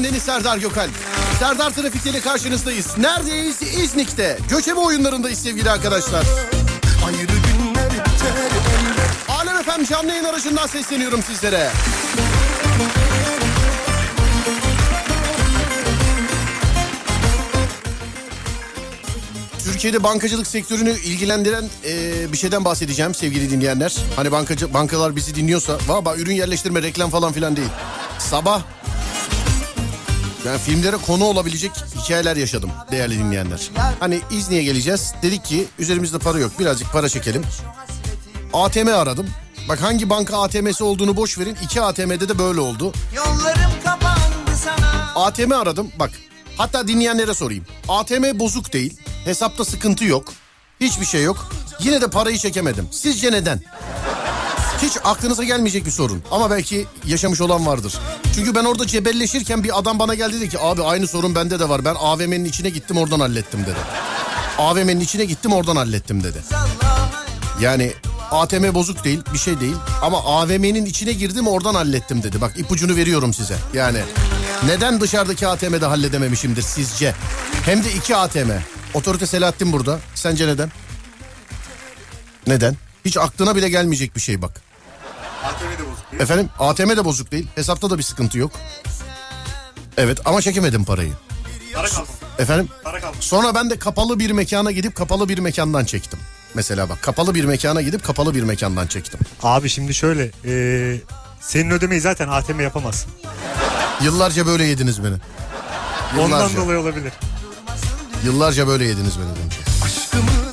Ben Deniz Serdar Gökalp. Serdar Trafik ile karşınızdayız. Neredeyiz? İznik'te. Göçebe oyunlarındayız sevgili arkadaşlar. Alem Efem canlı yayın aracından sesleniyorum sizlere. Türkiye'de bankacılık sektörünü ilgilendiren e, bir şeyden bahsedeceğim sevgili dinleyenler. Hani bankacı bankalar bizi dinliyorsa, valla ürün yerleştirme, reklam falan filan değil. Sabah yani filmlere konu olabilecek hikayeler yaşadım değerli dinleyenler. Hani İzni'ye geleceğiz. Dedik ki üzerimizde para yok birazcık para çekelim. ATM aradım. Bak hangi banka ATM'si olduğunu boş verin. İki ATM'de de böyle oldu. ATM aradım bak. Hatta dinleyenlere sorayım. ATM bozuk değil. Hesapta sıkıntı yok. Hiçbir şey yok. Yine de parayı çekemedim. Sizce neden? Hiç aklınıza gelmeyecek bir sorun. Ama belki yaşamış olan vardır. Çünkü ben orada cebelleşirken bir adam bana geldi dedi ki abi aynı sorun bende de var. Ben AVM'nin içine gittim oradan hallettim dedi. AVM'nin içine gittim oradan hallettim dedi. Yani ATM bozuk değil bir şey değil ama AVM'nin içine girdim oradan hallettim dedi. Bak ipucunu veriyorum size. Yani neden dışarıdaki ATM'de halledememişimdir sizce? Hem de iki ATM. Otorite Selahattin burada. Sence neden? Neden? Hiç aklına bile gelmeyecek bir şey bak. Efendim ATM de bozuk değil. Hesapta da bir sıkıntı yok. Evet ama çekemedim parayı. Para kalmadı. Efendim Para kalmadı. Sonra ben de kapalı bir mekana gidip kapalı bir mekandan çektim. Mesela bak kapalı bir mekana gidip kapalı bir mekandan çektim. Abi şimdi şöyle e, senin ödemeyi zaten ATM yapamazsın. Yıllarca böyle yediniz beni. Ondan Yıllarca, dolayı olabilir. yıllarca böyle yediniz beni demiş.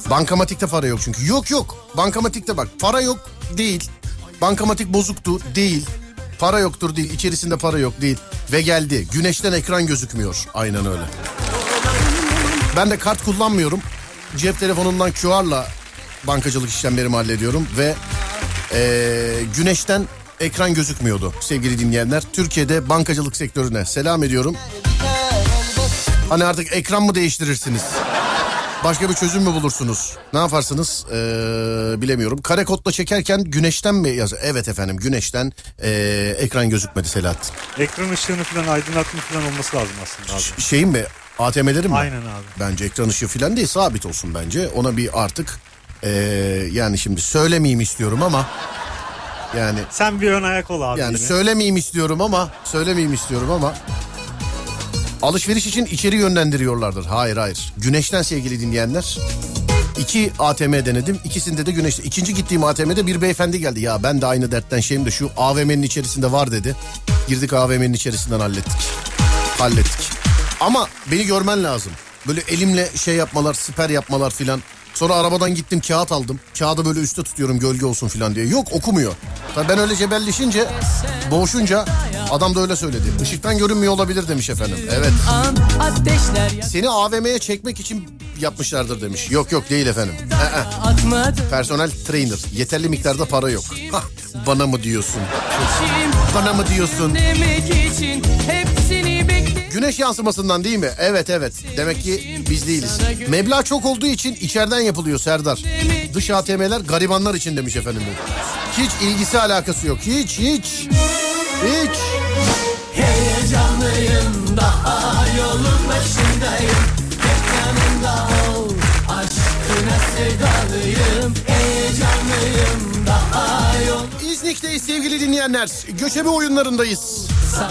Bankamatikte para yok çünkü. Yok yok. Bankamatikte bak para yok değil. Bankamatik bozuktu değil. Para yoktur değil. İçerisinde para yok değil. Ve geldi. Güneşten ekran gözükmüyor. Aynen öyle. Ben de kart kullanmıyorum. Cep telefonundan QR'la bankacılık işlemlerimi hallediyorum ve eee, güneşten ekran gözükmüyordu sevgili dinleyenler. Türkiye'de bankacılık sektörüne selam ediyorum. Hani artık ekran mı değiştirirsiniz? Başka bir çözüm mü bulursunuz? Ne yaparsınız? Ee, bilemiyorum. Kare kodla çekerken güneşten mi yaz? Evet efendim güneşten ee, ekran gözükmedi Selahattin. Ekran ışığını falan aydınlatma falan olması lazım aslında abi. Ş- Şeyin mi? ATM'lerin mi? Aynen abi. Bence ekran ışığı falan değil sabit olsun bence. Ona bir artık ee, yani şimdi söylemeyeyim istiyorum ama yani Sen bir ön ayak ol abi. yani yine. söylemeyeyim istiyorum ama söylemeyeyim istiyorum ama alışveriş için içeri yönlendiriyorlardır. Hayır hayır. Güneşten sevgili dinleyenler. İki ATM denedim. İkisinde de güneşte. İkinci gittiğim ATM'de bir beyefendi geldi. Ya ben de aynı dertten şeyim de şu AVM'nin içerisinde var dedi. Girdik AVM'nin içerisinden hallettik. Hallettik. Ama beni görmen lazım. Böyle elimle şey yapmalar, siper yapmalar filan. Sonra arabadan gittim kağıt aldım. Kağıdı böyle üstte tutuyorum gölge olsun filan diye. Yok okumuyor. Tabii ben öyle cebelleşince, boğuşunca adam da öyle söyledi. Işıktan görünmüyor olabilir demiş efendim. Evet. Seni AVM'ye çekmek için yapmışlardır demiş. Yok yok değil efendim. Ee, Personel trainer. Yeterli miktarda para yok. Hah, bana mı diyorsun? Bana mı diyorsun? demek için bekle Güneş yansımasından değil mi? Evet evet. Demek ki biz değiliz. Meblağ çok olduğu için içeriden yapılıyor Serdar. Dış ATM'ler garibanlar için demiş efendim. Hiç ilgisi alakası yok. Hiç hiç. Hiç. Heyecanlıyım daha yolun başındayım Hep yanımda ol aşkına sevdalıyım yol İznik'teyiz sevgili dinleyenler. Göçebe oyunlarındayız.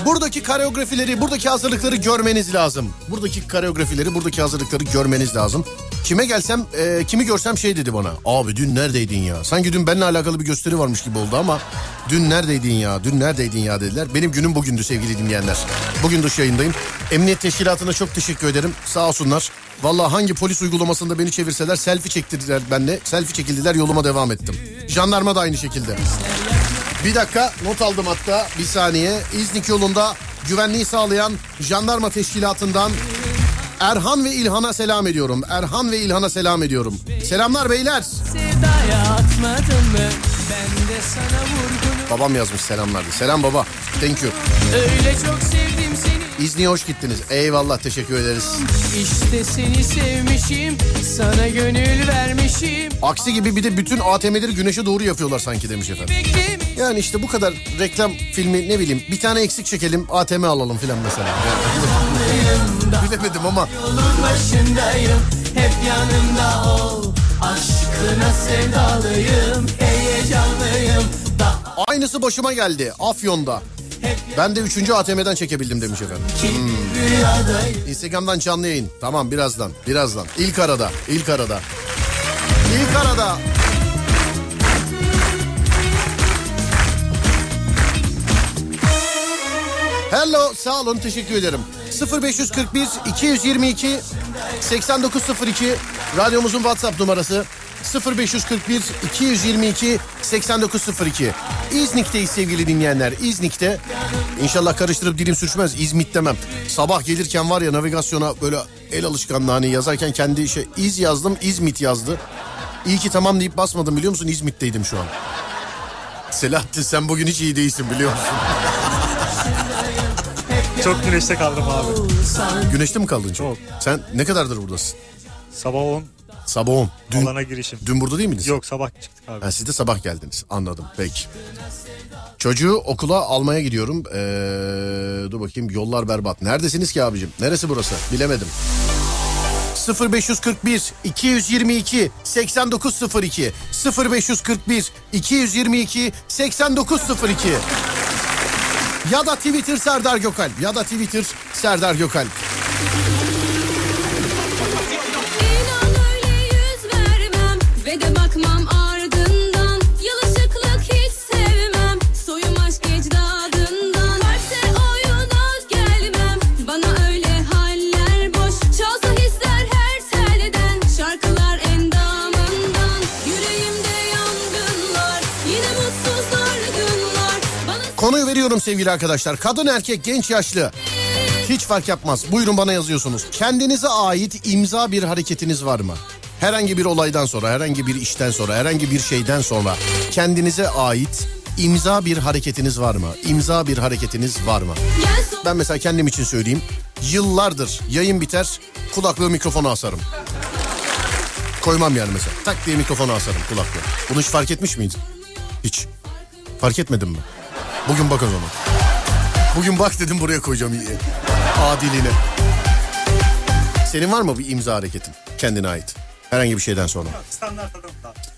Buradaki koreografileri, buradaki hazırlıkları görmeniz lazım. Buradaki koreografileri, buradaki hazırlıkları görmeniz lazım. Kime gelsem, e, kimi görsem şey dedi bana. Abi dün neredeydin ya? Sanki dün benimle alakalı bir gösteri varmış gibi oldu ama... Dün neredeydin ya, dün neredeydin ya dediler. Benim günüm bugündü sevgili dinleyenler. Bugün dış yayındayım. Emniyet Teşkilatı'na çok teşekkür ederim. Sağ olsunlar. Vallahi hangi polis uygulamasında beni çevirseler selfie çektirdiler benimle. Selfie çekildiler yoluma devam ettim. Jandarma da aynı şekilde. Bir dakika not aldım hatta bir saniye. İznik yolunda güvenliği sağlayan jandarma teşkilatından Erhan ve İlhan'a selam ediyorum. Erhan ve İlhan'a selam ediyorum. Selamlar beyler. Babam yazmış selamlar. diye. Selam baba. Thank you. Öyle çok sevdim İzni'ye hoş gittiniz. Eyvallah teşekkür ederiz. İşte seni sevmişim Sana gönül vermişim Aksi gibi bir de bütün ATM'leri güneşe doğru yapıyorlar sanki demiş efendim. Yani işte bu kadar reklam filmi ne bileyim bir tane eksik çekelim ATM alalım filan mesela. Yani Bilemedim ama Yolun başındayım Hep yanımda ol Aşkına sevdalıyım Heyecanlıyım aynısı başıma geldi Afyon'da. Ben de 3. ATM'den çekebildim demiş efendim. rüyadayım Instagram'dan canlı yayın. Tamam birazdan birazdan. İlk arada ilk arada. İlk arada. Hello sağ olun teşekkür ederim. 0541 222 8902 radyomuzun WhatsApp numarası 0541 222 8902 İznik'teyiz sevgili dinleyenler İznik'te İnşallah karıştırıp dilim sürçmez İzmit demem Sabah gelirken var ya navigasyona böyle el alışkanlığı hani yazarken kendi şey İz yazdım İzmit yazdı İyi ki tamam deyip basmadım biliyor musun İzmit'teydim şu an Selahattin sen bugün hiç iyi değilsin biliyor musun? Çok güneşte kaldım abi. Güneşte mi kaldın çok? Sen ne kadardır buradasın? Sabah 10 Sabah 10. Dün, alana girişim. dün burada değil miydiniz? Yok sabah çıktık abi. Ha, siz de sabah geldiniz. Anladım. Peki. Çocuğu okula almaya gidiyorum. Ee, dur bakayım yollar berbat. Neredesiniz ki abicim? Neresi burası? Bilemedim. 0541 222 8902 0541 222 8902 ya da Twitter Serdar Gökalp ya da Twitter Serdar Gökalp. Veriyorum sevgili arkadaşlar. Kadın erkek genç yaşlı. Hiç fark yapmaz. Buyurun bana yazıyorsunuz. Kendinize ait imza bir hareketiniz var mı? Herhangi bir olaydan sonra, herhangi bir işten sonra, herhangi bir şeyden sonra kendinize ait imza bir hareketiniz var mı? İmza bir hareketiniz var mı? Ben mesela kendim için söyleyeyim. Yıllardır yayın biter kulaklığı mikrofona asarım. Koymam yani mesela. Tak diye mikrofona asarım kulaklığı. Bunu hiç fark etmiş miydin? Hiç. Fark etmedin mi? Bugün bak o zaman. Bugün bak dedim buraya koyacağım. Adiliğine. Senin var mı bir imza hareketin kendine ait? Herhangi bir şeyden sonra.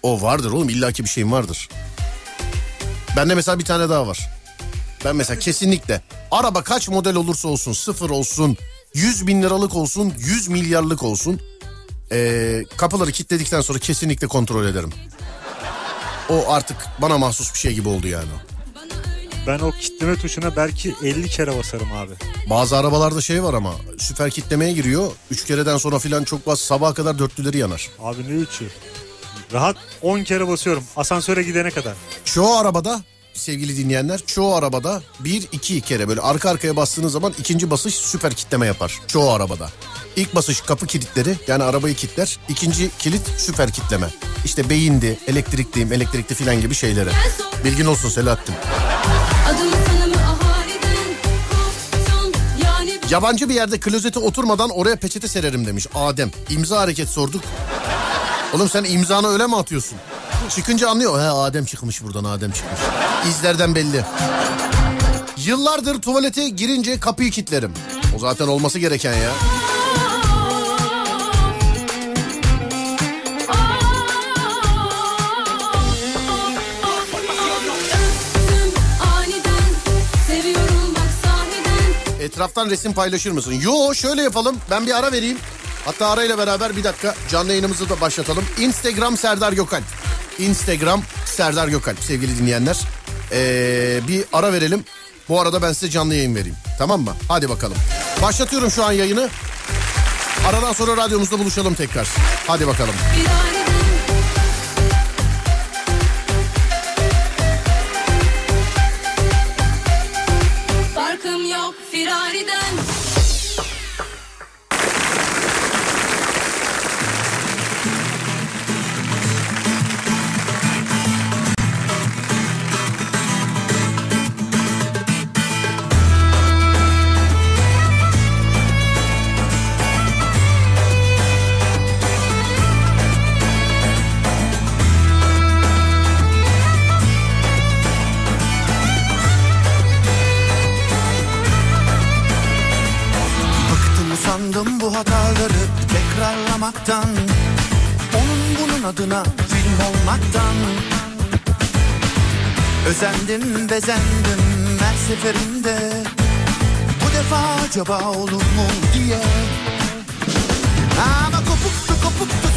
O vardır oğlum illaki bir şeyin vardır. Bende mesela bir tane daha var. Ben mesela kesinlikle araba kaç model olursa olsun sıfır olsun 100 bin liralık olsun 100 milyarlık olsun ee, kapıları kilitledikten sonra kesinlikle kontrol ederim. O artık bana mahsus bir şey gibi oldu yani. Ben o kitleme tuşuna belki 50 kere basarım abi. Bazı arabalarda şey var ama süper kitlemeye giriyor. Üç kereden sonra filan çok bas sabaha kadar dörtlüleri yanar. Abi ne üçü? Rahat 10 kere basıyorum asansöre gidene kadar. Çoğu arabada sevgili dinleyenler çoğu arabada bir iki kere böyle arka arkaya bastığınız zaman ikinci basış süper kitleme yapar. Çoğu arabada. İlk basış kapı kilitleri yani arabayı kilitler. İkinci kilit süper kitleme. İşte beyindi, elektrikliyim, elektrikli filan gibi şeylere. Bilgin olsun Selahattin. Yabancı bir yerde klozete oturmadan oraya peçete sererim demiş Adem. İmza hareket sorduk. Oğlum sen imzanı öyle mi atıyorsun? Çıkınca anlıyor. He Adem çıkmış buradan Adem çıkmış. İzlerden belli. Yıllardır tuvalete girince kapıyı kilitlerim. O zaten olması gereken ya. Etraftan resim paylaşır mısın? Yo şöyle yapalım. Ben bir ara vereyim. Hatta arayla beraber bir dakika canlı yayınımızı da başlatalım. Instagram Serdar Gökalp. Instagram Serdar Gökalp sevgili dinleyenler. Ee, bir ara verelim. Bu arada ben size canlı yayın vereyim. Tamam mı? Hadi bakalım. Başlatıyorum şu an yayını. Aradan sonra radyomuzda buluşalım tekrar. Hadi bakalım. bir bezendim her seferinde. Bu defa acaba olur mu diye. Ama kopuktu kopuktu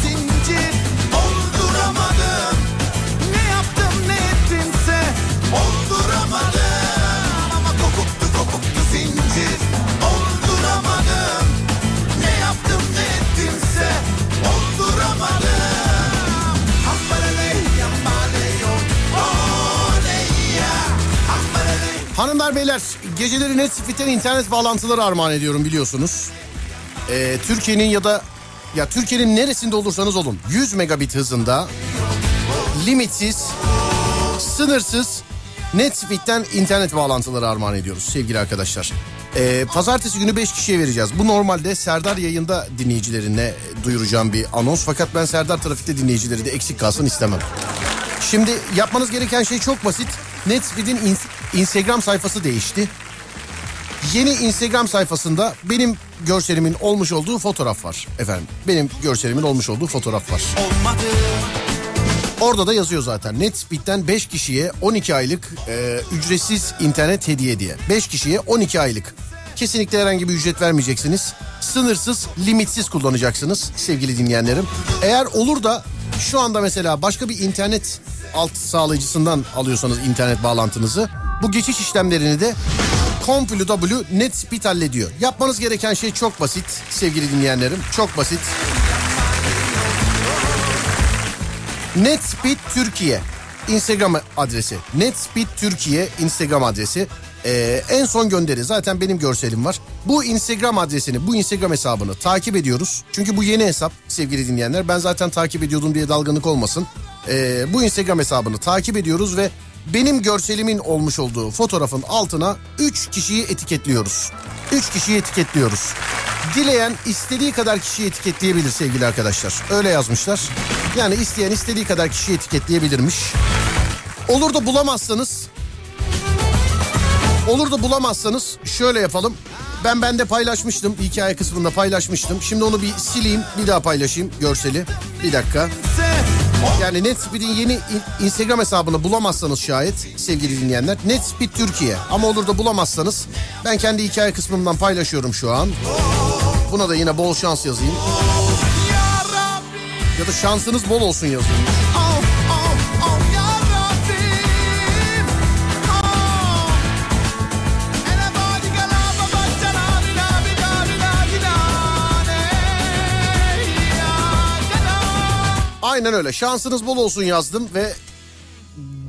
Hanımlar beyler geceleri Netflix'ten internet bağlantıları armağan ediyorum biliyorsunuz. Ee, Türkiye'nin ya da ya Türkiye'nin neresinde olursanız olun 100 megabit hızında limitsiz sınırsız Netflix'ten internet bağlantıları armağan ediyoruz sevgili arkadaşlar. Ee, pazartesi günü 5 kişiye vereceğiz. Bu normalde Serdar yayında dinleyicilerine duyuracağım bir anons. Fakat ben Serdar trafikte dinleyicileri de eksik kalsın istemem. Şimdi yapmanız gereken şey çok basit. Netflix'in in- Instagram sayfası değişti. Yeni Instagram sayfasında benim görselimin olmuş olduğu fotoğraf var efendim. Benim görselimin olmuş olduğu fotoğraf var. olmadı Orada da yazıyor zaten. Netspeed'den 5 kişiye 12 aylık e, ücretsiz internet hediye diye. 5 kişiye 12 aylık. Kesinlikle herhangi bir ücret vermeyeceksiniz. Sınırsız, limitsiz kullanacaksınız sevgili dinleyenlerim. Eğer olur da şu anda mesela başka bir internet alt sağlayıcısından alıyorsanız internet bağlantınızı bu geçiş işlemlerini de CompuW Netspeed hallediyor. Yapmanız gereken şey çok basit sevgili dinleyenlerim. Çok basit. Netspeed Türkiye Instagram adresi. Netspeed Türkiye Instagram adresi. Ee, en son gönderi zaten benim görselim var. Bu Instagram adresini, bu Instagram hesabını takip ediyoruz. Çünkü bu yeni hesap sevgili dinleyenler. Ben zaten takip ediyordum diye dalgınlık olmasın. Ee, bu Instagram hesabını takip ediyoruz ve benim görselimin olmuş olduğu fotoğrafın altına 3 kişiyi etiketliyoruz. 3 kişiyi etiketliyoruz. Dileyen istediği kadar kişiyi etiketleyebilir sevgili arkadaşlar. Öyle yazmışlar. Yani isteyen istediği kadar kişiyi etiketleyebilirmiş. Olur da bulamazsanız Olur da bulamazsanız şöyle yapalım. Ben bende paylaşmıştım. Hikaye kısmında paylaşmıştım. Şimdi onu bir sileyim. Bir daha paylaşayım görseli. Bir dakika. Yani Netspeed'in yeni in- Instagram hesabını bulamazsanız şayet sevgili dinleyenler. Netspeed Türkiye. Ama olur da bulamazsanız ben kendi hikaye kısmımdan paylaşıyorum şu an. Buna da yine bol şans yazayım. Ya da şansınız bol olsun yazayım. Aynen öyle. Şansınız bol olsun yazdım ve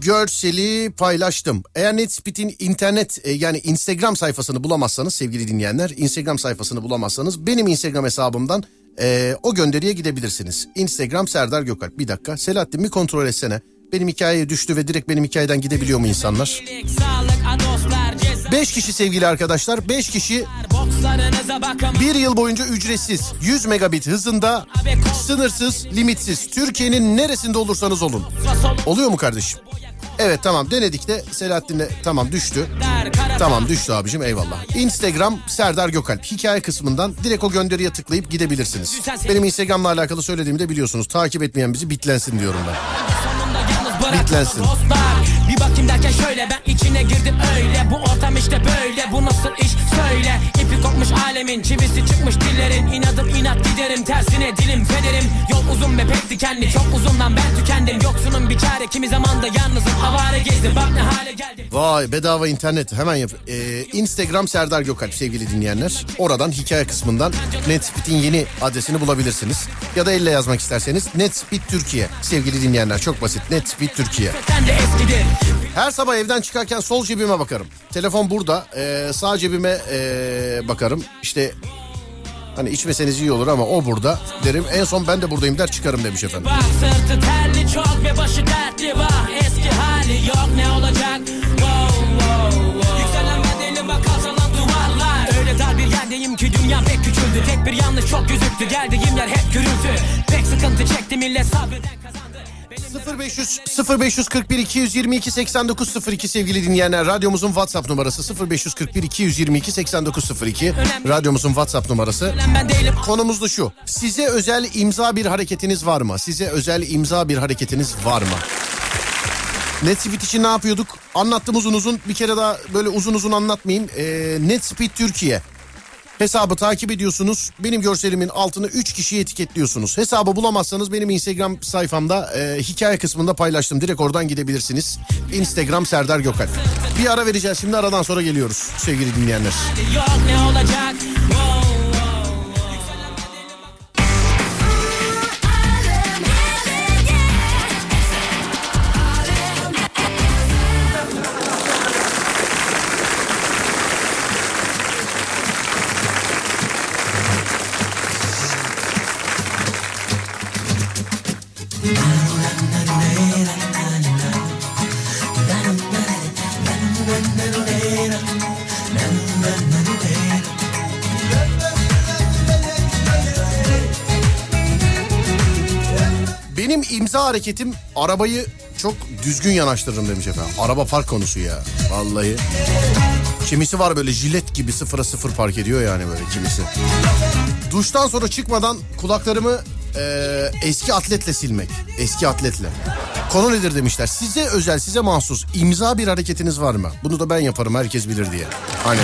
görseli paylaştım. Eğer Netspeed'in internet e, yani Instagram sayfasını bulamazsanız sevgili dinleyenler Instagram sayfasını bulamazsanız benim Instagram hesabımdan e, o gönderiye gidebilirsiniz. Instagram Serdar Gökalp. Bir dakika Selahattin bir kontrol etsene. Benim hikayeye düştü ve direkt benim hikayeden gidebiliyor mu insanlar? Sağlık adoslar ceza 5 kişi sevgili arkadaşlar. 5 kişi bir yıl boyunca ücretsiz 100 megabit hızında sınırsız limitsiz Türkiye'nin neresinde olursanız olun. Oluyor mu kardeşim? Evet tamam denedik de Selahattin'le tamam düştü. Tamam düştü abicim eyvallah. Instagram Serdar Gökalp hikaye kısmından direkt o gönderiye tıklayıp gidebilirsiniz. Benim Instagram'la alakalı söylediğimi de biliyorsunuz. Takip etmeyen bizi bitlensin diyorum ben. Bitlensin. Bakayım derken şöyle ben içine girdim öyle Bu ortam işte böyle bu nasıl iş söyle İpi kopmuş alemin çivisi çıkmış dillerin İnadım inat giderim tersine dilim federim Yol uzun ve pek dikenli çok uzundan ben tükendim Yoksunun bir çare kimi zamanda yalnızım avare gezdim Bak ne hale geldim Vay bedava internet hemen yap. Ee, Instagram Serdar Gökalp sevgili dinleyenler. Oradan hikaye kısmından Netspeed'in yeni adresini bulabilirsiniz. Ya da elle yazmak isterseniz Netspeed Türkiye sevgili dinleyenler. Çok basit Netspeed Türkiye. Sen de eskidir Her sabah evden çıkarken sol cebime bakarım. Telefon burada. Ee, sağ cebime ee, bakarım. İşte hani içmeseniz iyi olur ama o burada derim. En son ben de buradayım der çıkarım demiş efendim. Sırtı terli çok ve başı dertli Bak eski hali yok ne olacak ki dünya pek küçüldü Tek bir yanlış çok gözüktü Geldiğim yer hep gürültü Pek sıkıntı çekti millet sabreden Benim 0500 0541 222 8902 sevgili dinleyenler radyomuzun WhatsApp numarası 0541 222 8902 radyomuzun WhatsApp numarası. Konumuz da şu. Size özel imza bir hareketiniz var mı? Size özel imza bir hareketiniz var mı? NetSpeed için ne yapıyorduk? Anlattım uzun uzun. Bir kere daha böyle uzun uzun anlatmayayım. Ee, NetSpeed Türkiye. Hesabı takip ediyorsunuz. Benim görselimin altına 3 kişiyi etiketliyorsunuz. Hesabı bulamazsanız benim Instagram sayfamda e, hikaye kısmında paylaştım. Direkt oradan gidebilirsiniz. Instagram Serdar Gökalp. Bir ara vereceğiz şimdi aradan sonra geliyoruz sevgili dinleyenler. yok ne olacak Wow, Benim imza hareketim arabayı çok düzgün yanaştırırım demiş efendim. Araba park konusu ya vallahi. Kimisi var böyle jilet gibi sıfıra sıfır park ediyor yani böyle kimisi. Duştan sonra çıkmadan kulaklarımı e, eski atletle silmek. Eski atletle. Konu nedir demişler. Size özel, size mahsus imza bir hareketiniz var mı? Bunu da ben yaparım herkes bilir diye. Hani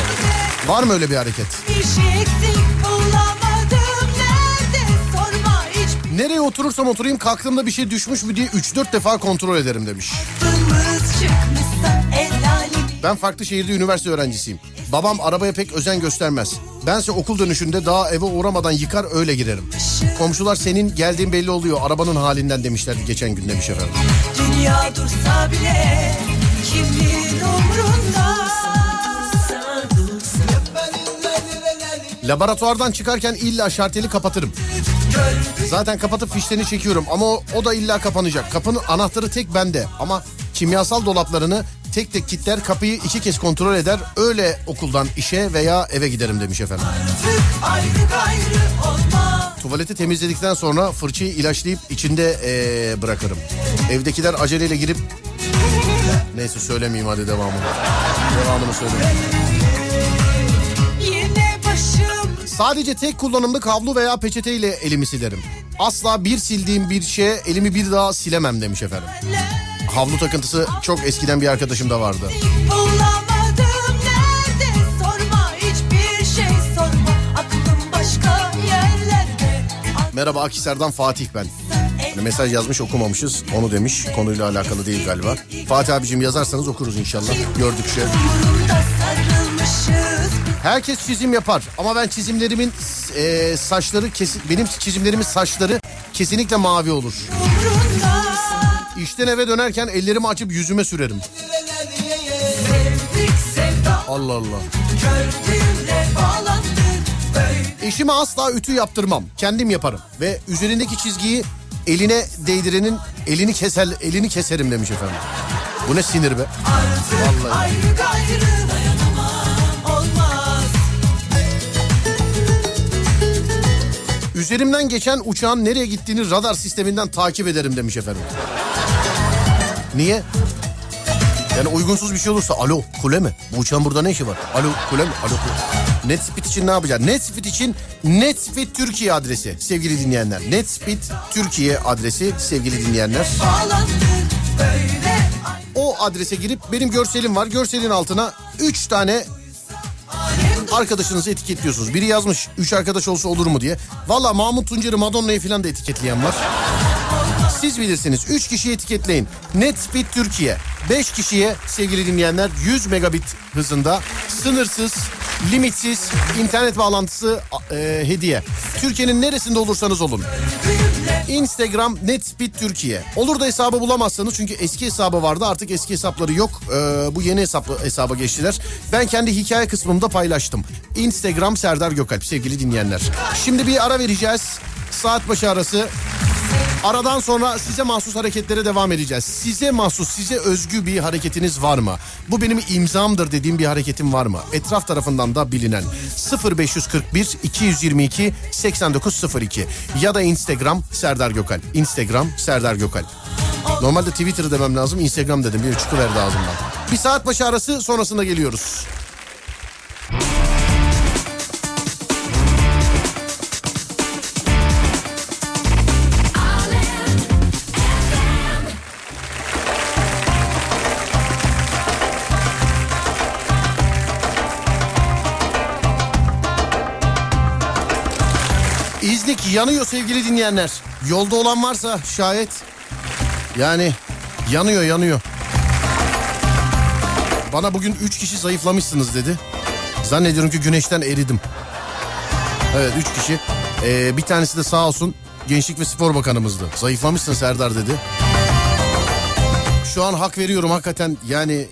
var mı öyle bir hareket? Bir şey Nereye oturursam oturayım kalktığımda bir şey düşmüş mü diye 3-4 defa kontrol ederim demiş. Ben farklı şehirde üniversite öğrencisiyim. Babam arabaya pek özen göstermez. Bense okul dönüşünde daha eve uğramadan yıkar öyle girerim. Komşular senin geldiğin belli oluyor arabanın halinden demişlerdi geçen gün demiş efendim. Dünya dursa bile kimin umrunda Laboratuvardan çıkarken illa şarteli kapatırım. Zaten kapatıp fişlerini çekiyorum ama o, o da illa kapanacak. Kapının anahtarı tek bende ama kimyasal dolaplarını tek tek kilitler kapıyı iki kez kontrol eder. Öyle okuldan işe veya eve giderim demiş efendim. Tuvaleti temizledikten sonra fırçayı ilaçlayıp içinde eee, bırakırım. Evdekiler aceleyle girip... Neyse söylemeyeyim hadi devamını. Devamını söyleyeyim. Sadece tek kullanımlık havlu veya peçeteyle elimi silerim. Asla bir sildiğim bir şeye elimi bir daha silemem demiş efendim. Havlu takıntısı çok eskiden bir arkadaşımda vardı. şey Merhaba Akhisar'dan Fatih ben. Hani mesaj yazmış okumamışız onu demiş konuyla alakalı değil galiba. Fatih abicim yazarsanız okuruz inşallah gördükçe. Umurumda sarılmışız Herkes çizim yapar ama ben çizimlerimin e, saçları kesin benim çizimlerimin saçları kesinlikle mavi olur. İşten eve dönerken ellerimi açıp yüzüme sürerim. Allah Allah. Eşime asla ütü yaptırmam. Kendim yaparım ve üzerindeki çizgiyi eline değdirenin elini keser elini keserim demiş efendim. Bu ne sinir be. Vallahi. Üzerimden geçen uçağın nereye gittiğini radar sisteminden takip ederim demiş efendim. Niye? Yani uygunsuz bir şey olursa alo kule mi? Bu uçağın burada ne işi var? Alo kule mi? Alo kule. Netspeed için ne yapacağız? Netspeed için Netspeed Türkiye adresi sevgili dinleyenler. Netspeed Türkiye adresi sevgili dinleyenler. O adrese girip benim görselim var. Görselin altına 3 tane arkadaşınızı etiketliyorsunuz. Biri yazmış 3 arkadaş olsa olur mu diye. Valla Mahmut Tuncer'i Madonna'yı falan da etiketleyen var. Siz bilirsiniz. 3 kişiyi etiketleyin. Netspeed Türkiye. 5 kişiye sevgili dinleyenler 100 megabit hızında sınırsız, limitsiz internet bağlantısı e, hediye. Türkiye'nin neresinde olursanız olun. Instagram Netspeed Türkiye. Olur da hesabı bulamazsanız çünkü eski hesabı vardı artık eski hesapları yok. Ee, bu yeni hesaplı hesaba geçtiler. Ben kendi hikaye kısmımda paylaştım. Instagram Serdar Gökalp sevgili dinleyenler. Şimdi bir ara vereceğiz. Saat başı arası. Aradan sonra size mahsus hareketlere devam edeceğiz. Size mahsus, size özgü bir hareketiniz var mı? Bu benim imzamdır dediğim bir hareketim var mı? Etraf tarafından da bilinen 0541 222 8902 ya da Instagram Serdar Gökalp. Instagram Serdar Gökalp. Normalde Twitter demem lazım. Instagram dedim. Bir çıkıverdi ağzımdan. Bir saat başı arası sonrasında geliyoruz. Yanıyor sevgili dinleyenler. Yolda olan varsa şayet yani yanıyor yanıyor. Bana bugün 3 kişi zayıflamışsınız dedi. Zannediyorum ki güneşten eridim. Evet 3 kişi. Ee, bir tanesi de sağ olsun Gençlik ve Spor Bakanımızdı. Zayıflamışsın Serdar dedi. Şu an hak veriyorum hakikaten yani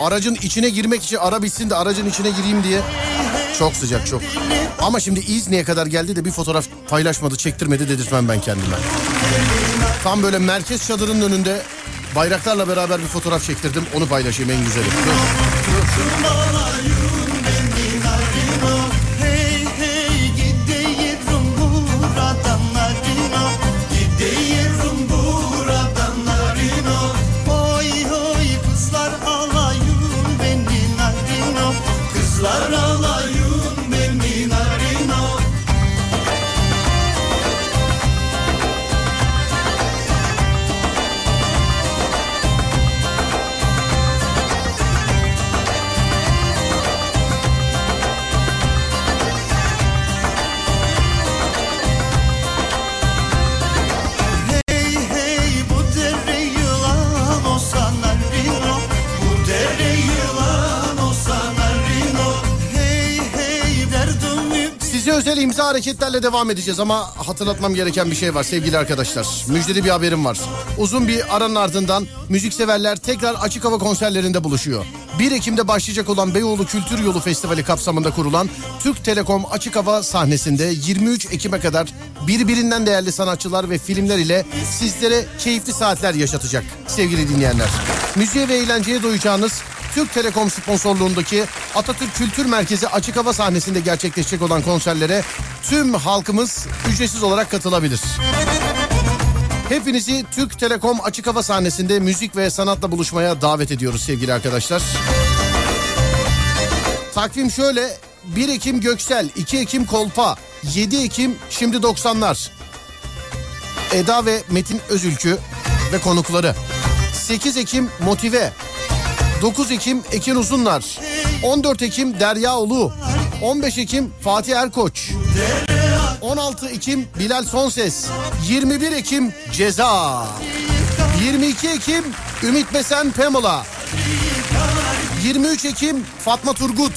aracın içine girmek için ara bitsin de aracın içine gireyim diye çok sıcak çok. Ama şimdi İzni'ye kadar geldi de bir fotoğraf paylaşmadı çektirmedi dedirtmem ben kendime. Tam böyle merkez çadırının önünde bayraklarla beraber bir fotoğraf çektirdim onu paylaşayım en güzeli. İmza hareketlerle devam edeceğiz ama hatırlatmam gereken bir şey var sevgili arkadaşlar. Müjdeli bir haberim var. Uzun bir aranın ardından müzikseverler tekrar açık hava konserlerinde buluşuyor. 1 Ekim'de başlayacak olan Beyoğlu Kültür Yolu Festivali kapsamında kurulan Türk Telekom Açık Hava sahnesinde 23 Ekim'e kadar birbirinden değerli sanatçılar ve filmler ile sizlere keyifli saatler yaşatacak sevgili dinleyenler. Müziğe ve eğlenceye doyacağınız Türk Telekom sponsorluğundaki Atatürk Kültür Merkezi açık hava sahnesinde gerçekleşecek olan konserlere tüm halkımız ücretsiz olarak katılabilir. Hepinizi Türk Telekom açık hava sahnesinde müzik ve sanatla buluşmaya davet ediyoruz sevgili arkadaşlar. Takvim şöyle 1 Ekim Göksel, 2 Ekim Kolpa, 7 Ekim Şimdi 90'lar. Eda ve Metin Özülkü ve konukları. 8 Ekim Motive, 9 Ekim Ekin Uzunlar. 14 Ekim Derya Ulu. 15 Ekim Fatih Erkoç. 16 Ekim Bilal Sonses. 21 Ekim Ceza. 22 Ekim Ümit Besen Pamela. 23 Ekim Fatma Turgut.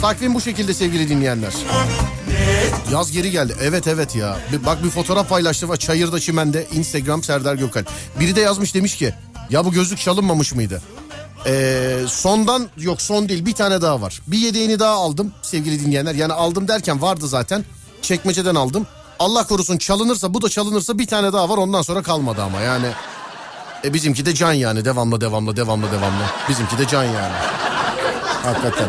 Takvim bu şekilde sevgili dinleyenler. Yaz geri geldi. Evet evet ya. Bir- Bak bir fotoğraf paylaştı var çayırda çimende Instagram Serdar Gökal. Biri de yazmış demiş ki ya bu gözlük çalınmamış mıydı? Ee, sondan yok son değil bir tane daha var. Bir yedeğini daha aldım sevgili dinleyenler. Yani aldım derken vardı zaten. Çekmeceden aldım. Allah korusun çalınırsa bu da çalınırsa bir tane daha var ondan sonra kalmadı ama yani. E bizimki de can yani devamlı devamlı devamlı devamlı. Bizimki de can yani. Hakikaten.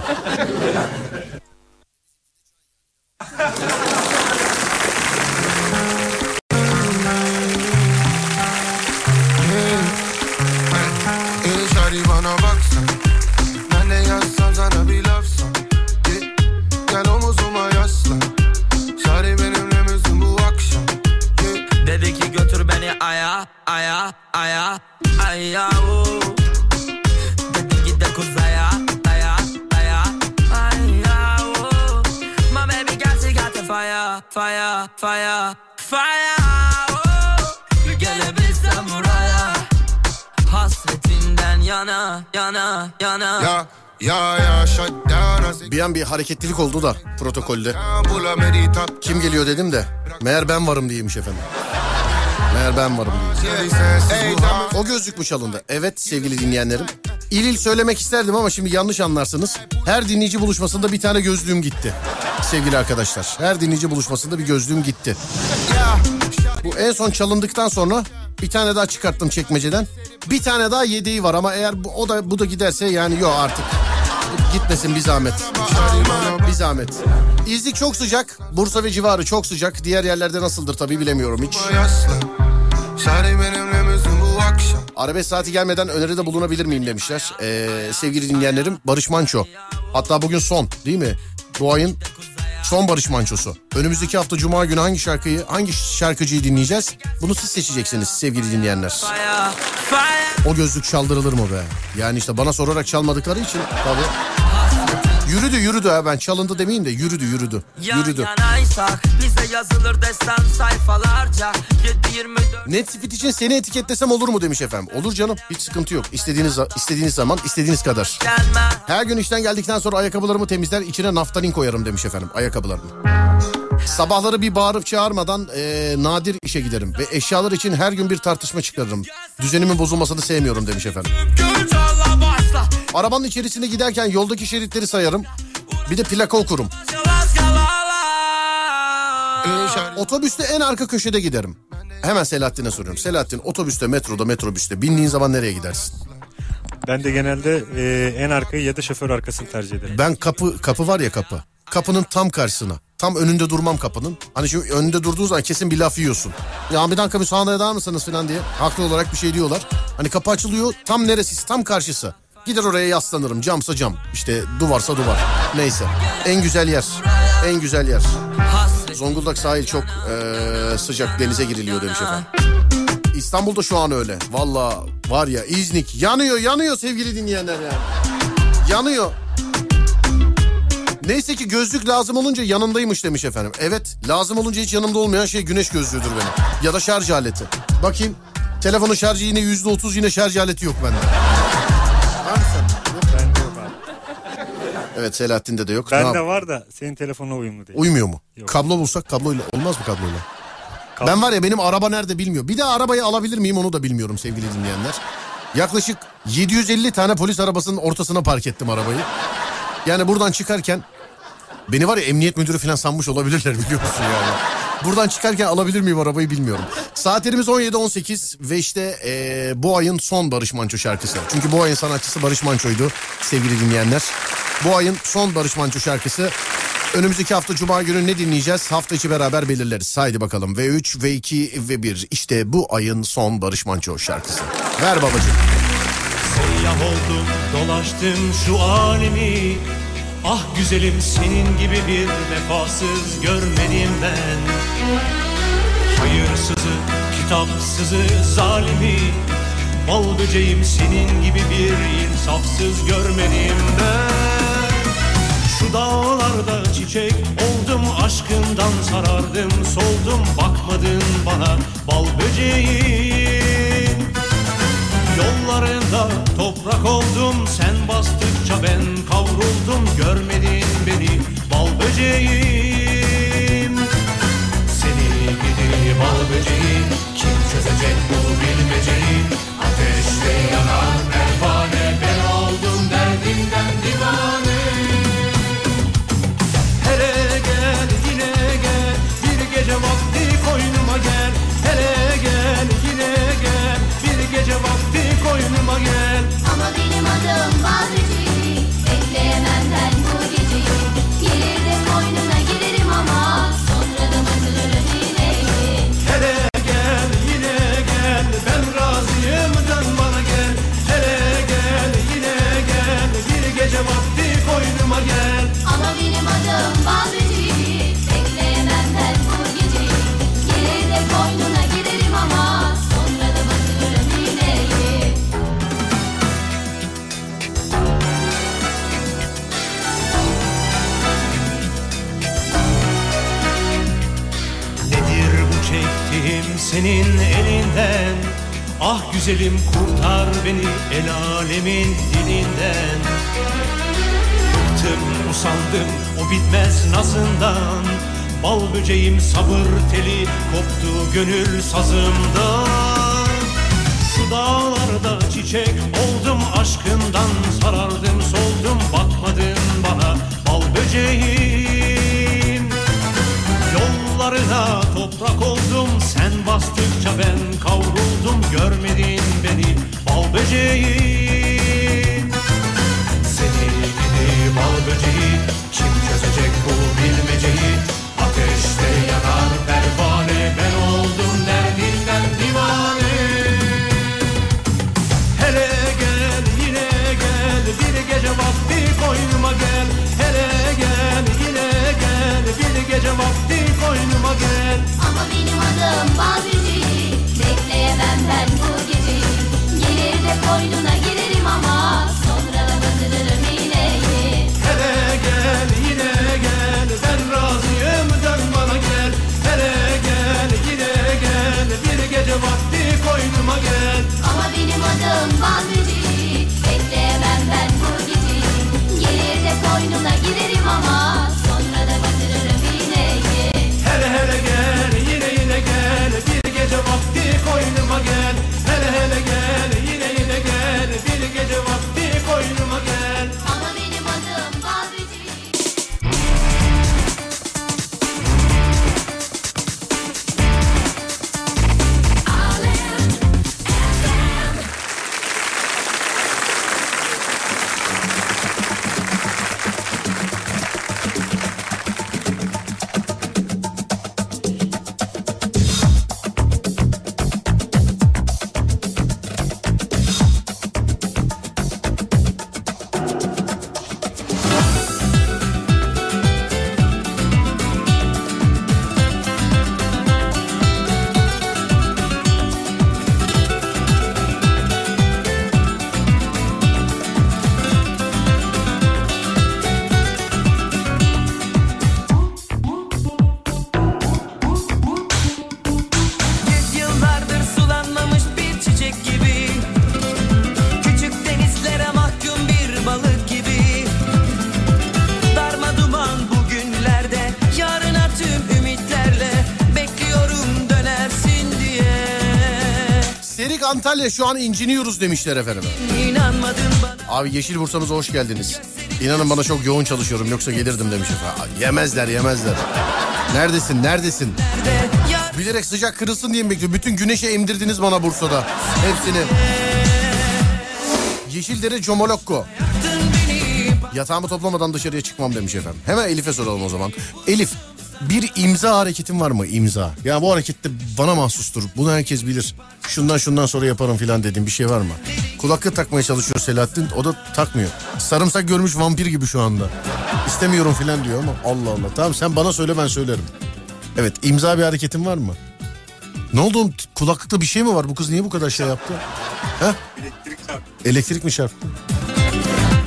Aya aya aya o. Dedi git de kuzaya daya daya aya o. My baby got she got the fire fire fire fire oh. Gelebilsem buraya Hasretinden yana yana yana Ya ya ya shut down I say, Bir an bir hareketlilik oldu da protokolde. Kim geliyor dedim de meğer ben varım diyeymiş efendim. Meğer ben varım O gözlük mü çalındı? Evet sevgili dinleyenlerim. İl il söylemek isterdim ama şimdi yanlış anlarsınız. Her dinleyici buluşmasında bir tane gözlüğüm gitti. Sevgili arkadaşlar. Her dinleyici buluşmasında bir gözlüğüm gitti. Bu en son çalındıktan sonra bir tane daha çıkarttım çekmeceden. Bir tane daha yedeği var ama eğer bu, o da bu da giderse yani yok artık. Gitmesin bir zahmet. Bir zahmet. İzlik çok sıcak. Bursa ve civarı çok sıcak. Diğer yerlerde nasıldır tabii bilemiyorum hiç. Şari benimle misin bu akşam Arabesk saati gelmeden öneride bulunabilir miyim demişler. Ee, sevgili dinleyenlerim Barış Manço. Hatta bugün son değil mi? Bu ayın son Barış Manço'su. Önümüzdeki hafta Cuma günü hangi şarkıyı, hangi şarkıcıyı dinleyeceğiz? Bunu siz seçeceksiniz sevgili dinleyenler. O gözlük çaldırılır mı be? Yani işte bana sorarak çalmadıkları için tabii. Yürüdü yürüdü ha ben çalındı demeyeyim de yürüdü yürüdü. Yan Yürüdü. yanaysak bize yazılır destan sayfalarca 7-24 Netflix için seni etiketlesem olur mu demiş efendim. Olur canım hiç sıkıntı yok. İstediğiniz istediğiniz zaman istediğiniz kadar. gelme Her gün işten geldikten sonra ayakkabılarımı temizler içine naftalin koyarım demiş efendim ayakkabılarımı. Sabahları bir bağırıp çağırmadan eee, nadir işe giderim ve eşyalar için her gün bir tartışma çıkarırım. Düzenimin bozulmasını sevmiyorum demiş efendim. Arabanın içerisinde giderken yoldaki şeritleri sayarım. Bir de plaka okurum. Ee, Otobüste en arka köşede giderim. Hemen Selahattin'e soruyorum. Selahattin otobüste, metroda, metrobüste bindiğin zaman nereye gidersin? Ben de genelde e, en arkayı ya da şoför arkasını tercih ederim. Ben kapı kapı var ya kapı. Kapının tam karşısına. Tam önünde durmam kapının. Hani şu önünde durduğun zaman kesin bir laf yiyorsun. Ya bir dakika müsaade eder misiniz falan diye. Haklı olarak bir şey diyorlar. Hani kapı açılıyor tam neresi tam karşısı. Gider oraya yaslanırım camsa cam. İşte duvarsa duvar. Neyse. En güzel yer. En güzel yer. Zonguldak sahil çok eee, sıcak denize giriliyor demiş efendim. İstanbul'da şu an öyle. Valla var ya İznik yanıyor yanıyor sevgili dinleyenler ya. Yanıyor. Neyse ki gözlük lazım olunca yanındaymış demiş efendim. Evet lazım olunca hiç yanımda olmayan şey güneş gözlüğüdür benim. Ya da şarj aleti. Bakayım telefonun şarjı yine yüzde otuz yine şarj aleti yok bende. Evet Selahattin'de de yok. Ne Bende yap- var da senin telefonuna uyumlu değil. Uymuyor mu? Yok. Kablo bulsak kabloyla olmaz mı kabloyla? Kablo- Ben var ya benim araba nerede bilmiyor. Bir de arabayı alabilir miyim onu da bilmiyorum sevgili dinleyenler. Yaklaşık 750 tane polis arabasının ortasına park ettim arabayı. Yani buradan çıkarken beni var ya emniyet müdürü falan sanmış olabilirler biliyor musun yani. Buradan çıkarken alabilir miyim arabayı bilmiyorum. Saatlerimiz 17-18 ve işte eee, bu ayın son Barış Manço şarkısı. Çünkü bu ayın sanatçısı Barış Manço'ydu sevgili dinleyenler. Bu ayın son Barış Manço şarkısı. Önümüzdeki hafta Cuma günü ne dinleyeceğiz? Hafta içi beraber belirleriz. Haydi bakalım. V3, V2 ve 1. İşte bu ayın son Barış Manço şarkısı. Ver babacığım. Seyyah oldum dolaştım şu alemi Ah güzelim senin gibi bir vefasız görmedim ben. Hayırsızı, kitapsızı, zalimi Bal böceğim senin gibi bir insafsız görmedim ben. Şu dağlarda çiçek oldum aşkından sarardım soldum bakmadın bana bal böceğim Yollarında toprak oldum sen bastıkça ben kavruldum. Görmedin beni bal böceğim. Seni gidi bal böceği kim çözecek bu bilmeceyi? Ateşte yanan pervane Dökeceğim sabır teli koptu gönül sazımda. Şu dağlarda çiçek oldum aşkından Sarardım soldum bakmadın bana bal böceğim. Yollarına toprak oldum sen bastıkça ben kavruldum Görmedin beni bal böceğim. Seni gidi bal böceği kim çözecek bu bilmeceyi? Antalya şu an inciniyoruz demişler efendim. Abi Yeşil Bursa'mıza hoş geldiniz. İnanın bana çok yoğun çalışıyorum yoksa gelirdim demiş efendim. Yemezler yemezler. Neredesin neredesin? Bilerek sıcak kırılsın diye mi bekliyorum? Bütün güneşe emdirdiniz bana Bursa'da. Hepsini. Yeşildere Comolokko. Yatağımı toplamadan dışarıya çıkmam demiş efendim. Hemen Elif'e soralım o zaman. Elif bir imza hareketin var mı imza? Ya bu hareket de bana mahsustur. Bunu herkes bilir. Şundan şundan sonra yaparım filan dediğim bir şey var mı? Kulaklık takmaya çalışıyor Selahattin. O da takmıyor. Sarımsak görmüş vampir gibi şu anda. İstemiyorum filan diyor ama Allah Allah. Tamam sen bana söyle ben söylerim. Evet imza bir hareketin var mı? Ne oldu oğlum? Kulaklıkta bir şey mi var? Bu kız niye bu kadar şey yaptı? Ha? Elektrik çarptı. Elektrik mi çarptı?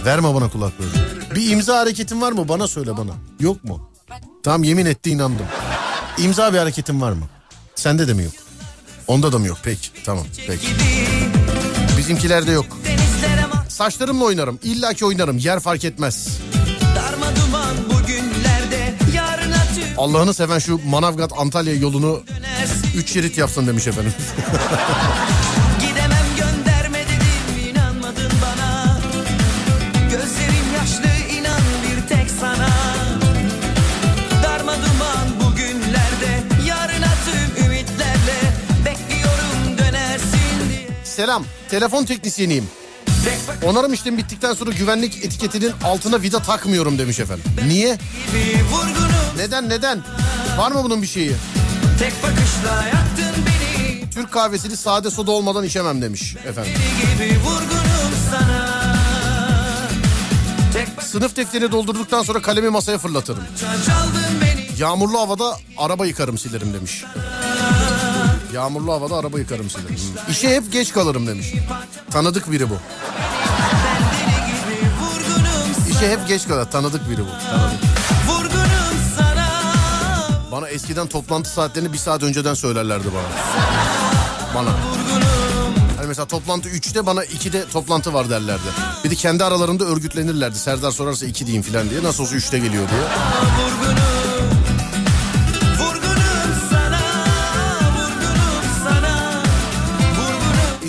Verme bana kulaklığı. Bir imza hareketin var mı? Bana söyle bana. Yok mu? Tamam yemin etti inandım. İmza bir hareketin var mı? Sende de mi yok? Onda da mı yok? Peki tamam peki. Bizimkilerde yok. Saçlarımla oynarım. İlla ki oynarım. Yer fark etmez. Allah'ını seven şu Manavgat Antalya yolunu dönersin 3 şerit yapsın demiş efendim. Selam. Telefon teknisyeniyim. Onarım işlemi bittikten sonra güvenlik etiketinin altına vida takmıyorum demiş efendim. Niye? Neden neden? Var mı bunun bir şeyi? Tek bakışla yaktın beni Türk kahvesini sade soda olmadan içemem demiş efendim. Sana Sınıf defterini doldurduktan sonra kalemi masaya fırlatırım. Yağmurlu havada araba yıkarım silerim demiş. Yağmurlu havada araba yıkarım silerim. Hmm. İşe hep geç kalırım demiş. Tanıdık biri bu. İşe hep geç kalır. Tanıdık biri bu. Tanıdık. Bana eskiden toplantı saatlerini bir saat önceden söylerlerdi bana. Bana. Hani mesela toplantı 3'te bana 2'de toplantı var derlerdi. Bir de kendi aralarında örgütlenirlerdi. Serdar sorarsa 2 diyeyim falan diye. Nasıl olsa 3'te geliyor diye. Vurgunum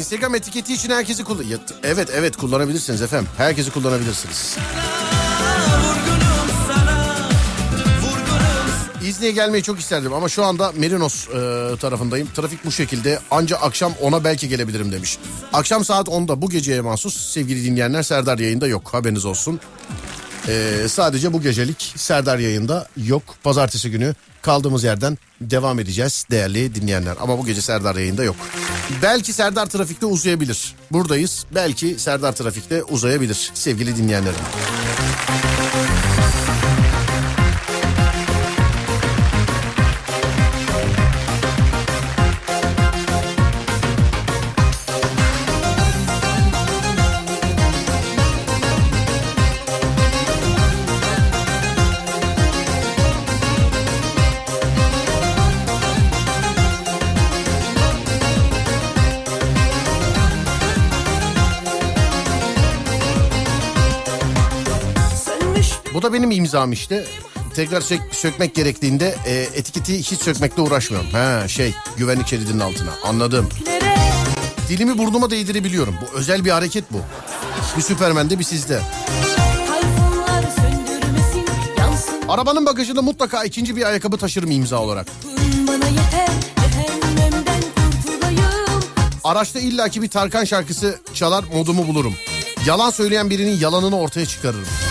Instagram etiketi için herkesi kullan... Evet evet kullanabilirsiniz efendim. Herkesi kullanabilirsiniz. İzni'ye gelmeyi çok isterdim ama şu anda Merinos e, tarafındayım. Trafik bu şekilde anca akşam 10'a belki gelebilirim demiş. Akşam saat 10'da bu geceye mahsus sevgili dinleyenler Serdar yayında yok haberiniz olsun. E, sadece bu gecelik Serdar yayında yok. Pazartesi günü kaldığımız yerden devam edeceğiz değerli dinleyenler. Ama bu gece Serdar yayında yok. Belki Serdar trafikte uzayabilir. Buradayız. Belki Serdar trafikte uzayabilir sevgili dinleyenlerim. İmzam işte. Tekrar sök- sökmek gerektiğinde e, etiketi hiç sökmekle uğraşmıyorum. Ha şey güvenlik şeridinin altına anladım. Dilimi burnuma değdirebiliyorum. Bu özel bir hareket bu. Bir Süpermen'de bir sizde. Arabanın bagajında mutlaka ikinci bir ayakkabı taşırım imza olarak. Araçta illaki bir Tarkan şarkısı çalar modumu bulurum. Yalan söyleyen birinin yalanını ortaya çıkarırım.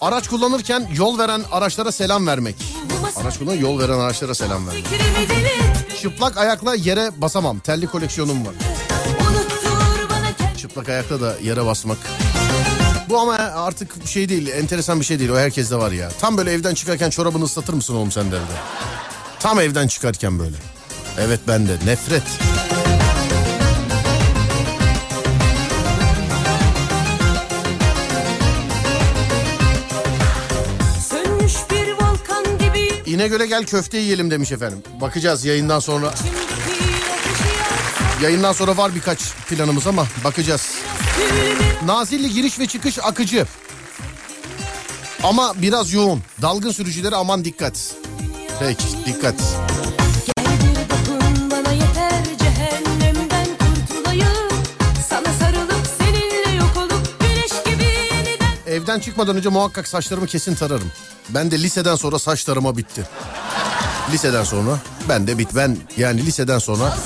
Araç kullanırken yol veren araçlara selam vermek. Araç kullan yol veren araçlara selam vermek. Çıplak ayakla yere basamam. Telli koleksiyonum var. Çıplak ayakla da yere basmak. Bu ama artık şey değil, enteresan bir şey değil. O herkeste var ya. Tam böyle evden çıkarken çorabını ıslatır mısın oğlum sen de? Tam evden çıkarken böyle. Evet ben de nefret. Sönmüş İnegöl'e gel köfte yiyelim demiş efendim. Bakacağız yayından sonra. Yayından sonra var birkaç planımız ama bakacağız. Nazilli giriş ve çıkış akıcı. Ama biraz yoğun. Dalgın sürücülere aman dikkat. Peki dikkat. Evden çıkmadan önce muhakkak saçlarımı kesin tararım. Ben de liseden sonra saç tarama bitti. Liseden sonra ben de bit ben yani liseden sonra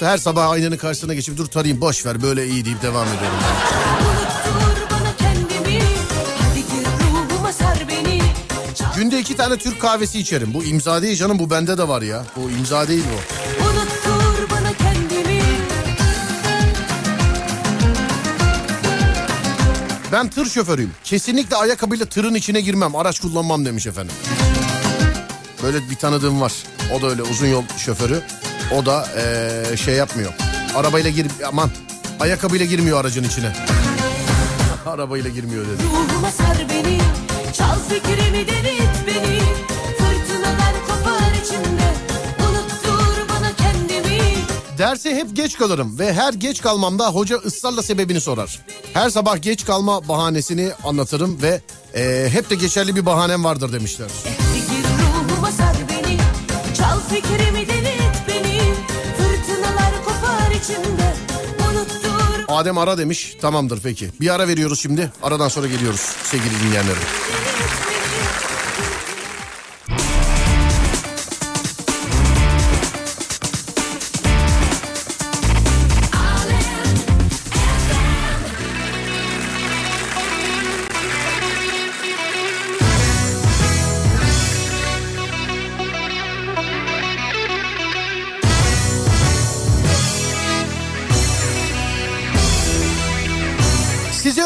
her sabah aynanın karşısına geçip dur tarayayım boş ver böyle iyi deyip devam ediyorum. Günde iki tane Türk kahvesi içerim. Bu imza değil canım bu bende de var ya. Bu imza değil bu. Ben tır şoförüyüm. Kesinlikle ayakkabıyla tırın içine girmem. Araç kullanmam demiş efendim. Böyle bir tanıdığım var. O da öyle uzun yol şoförü. O da eee, şey yapmıyor. Arabayla gir aman ayakkabıyla girmiyor aracın içine. Arabayla girmiyor dedi. Ruhuma sar beni Çal fikrimi delirt beni Derse hep geç kalırım ve her geç kalmamda hoca ısrarla sebebini sorar. Her sabah geç kalma bahanesini anlatırım ve eee, hep de geçerli bir bahanem vardır demişler. Hadi gir ruhuma sar beni Çal fikrimi delirt beni Fırtınalar kopar içimde Unuttur Adem ara demiş. Tamamdır peki. Bir ara veriyoruz şimdi. Aradan sonra geliyoruz sevgili dinleyenlerim.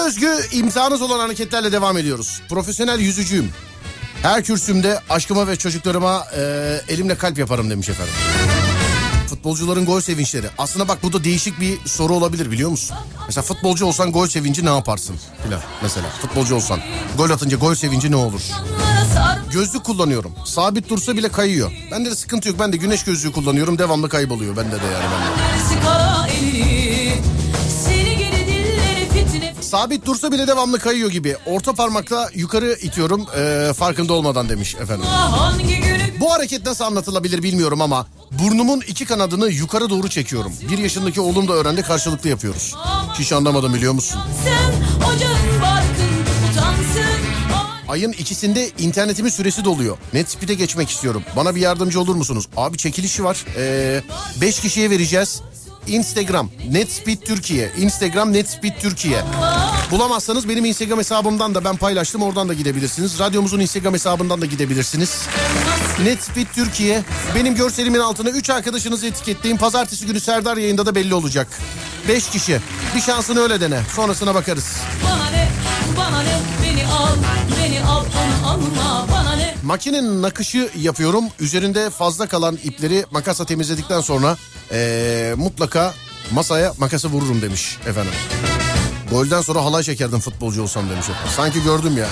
Özgü imzanız olan hareketlerle devam ediyoruz. Profesyonel yüzücüyüm. Her kürsümde aşkıma ve çocuklarıma e, elimle kalp yaparım demiş efendim. Futbolcuların gol sevinçleri. Aslında bak bu da değişik bir soru olabilir biliyor musun? Mesela futbolcu olsan gol sevinci ne yaparsın? Filan mesela futbolcu olsan. Gol atınca gol sevinci ne olur? Gözlük kullanıyorum. Sabit dursa bile kayıyor. Bende de sıkıntı yok. Ben de güneş gözlüğü kullanıyorum. Devamlı kayboluyor. Bende de yani. Bende. Sabit dursa bile devamlı kayıyor gibi. Orta parmakla yukarı itiyorum e, farkında olmadan demiş efendim. Bu hareket nasıl anlatılabilir bilmiyorum ama burnumun iki kanadını yukarı doğru çekiyorum. Bir yaşındaki oğlum da öğrendi karşılıklı yapıyoruz. Hiç anlamadım biliyor musun? Ayın ikisinde internetimin süresi doluyor. Netspeed'e geçmek istiyorum. Bana bir yardımcı olur musunuz? Abi çekilişi var. Ee, beş kişiye vereceğiz. Instagram Netspeed Türkiye. Instagram Netspeed Türkiye. Bulamazsanız benim Instagram hesabımdan da ben paylaştım. Oradan da gidebilirsiniz. Radyomuzun Instagram hesabından da gidebilirsiniz. Netspeed Türkiye. Benim görselimin altına 3 arkadaşınızı etiketleyin. Pazartesi günü Serdar yayında da belli olacak. 5 kişi. Bir şansını öyle dene. Sonrasına bakarız. Bana ne bana ne beni al Beni al alma Makinenin nakışı yapıyorum. Üzerinde fazla kalan ipleri makasla temizledikten sonra ee, mutlaka masaya makası vururum demiş efendim. Golden sonra halay çekerdim futbolcu olsam demiş. Sanki gördüm ya.